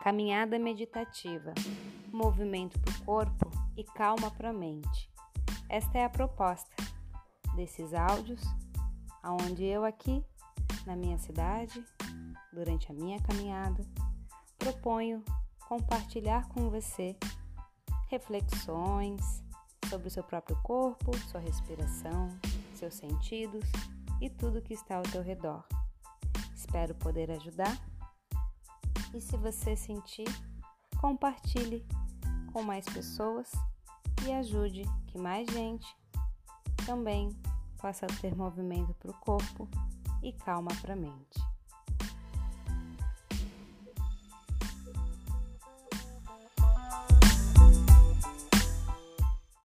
Caminhada meditativa, movimento para o corpo e calma para a mente. Esta é a proposta desses áudios, aonde eu aqui na minha cidade, durante a minha caminhada, proponho compartilhar com você reflexões sobre o seu próprio corpo, sua respiração, seus sentidos e tudo que está ao teu redor. Espero poder ajudar e se você sentir, compartilhe com mais pessoas e ajude que mais gente também possa ter movimento para o corpo e calma para a mente.